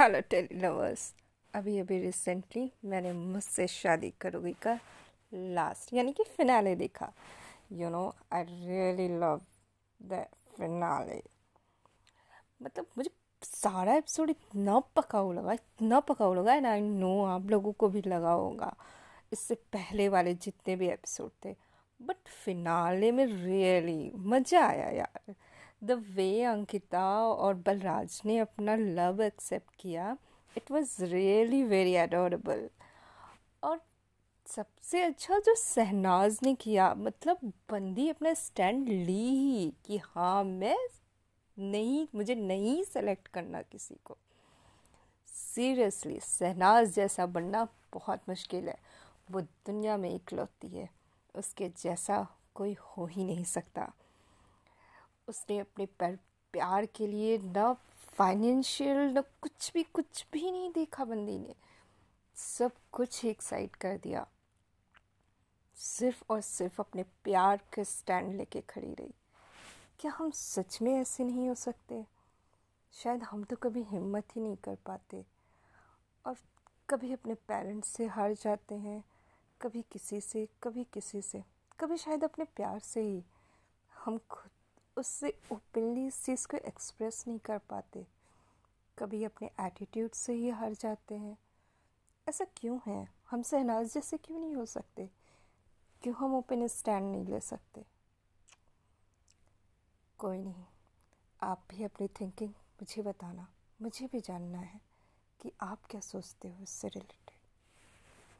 Hello tele lovers. अभी अभी recently मैंने मुझसे शादी करोगी का लास्ट यानी कि फिनाले देखा। You know I really love the finale मतलब मुझे सारा एपिसोड इतना पकाऊ लगा, इतना पकाऊ लगा एंड आई नो आप लोगों को भी लगा होगा। इससे पहले वाले जितने भी एपिसोड थे बट फिनाले में रियली मज़ा आया यार। द वे अंकिता और बलराज ने अपना लव एक्सेप्ट किया it was really very adorable और सबसे अच्छा जो सहनाज ने किया मतलब बंदी अपना स्टैंड ली ही कि हाँ मैं नहीं, मुझे नहीं सेलेक्ट करना किसी को। सीरियसली सहनाज जैसा बनना बहुत मुश्किल है। वो दुनिया में इकलौती है। उसके जैसा कोई हो ही नहीं सकता। उसने अपने प्यार के लिए न फाइनेंशियल न कुछ भी कुछ भी नहीं देखा बंदी ने। सब कुछ एक साइड कर दिया। सिर्फ़ और सिर्फ़ अपने प्यार के स्टैंड लेके खड़ी रही। क्या हम सच में ऐसे नहीं हो सकते? शायद हम तो कभी हिम्मत ही नहीं कर पाते। और कभी अपने पेरेंट्स से हार जाते हैं, कभी किसी से, कभी किसी से, कभी शायद अपने प्यार से ही। हम खुद उससे ओपनली इस चीज़ को एक्सप्रेस नहीं कर पाते। कभी अपने एटीट्यूड से ही हार जाते हैं। ऐसा क्यों है? हम सहनाज जैसे क्यों नहीं हो सकते? क्यों हम ओपन स्टैंड नहीं ले सकते? कोई नहीं, आप भी अपनी थिंकिंग मुझे बताना। मुझे भी जानना है कि आप क्या सोचते हो इससे रिलेटेड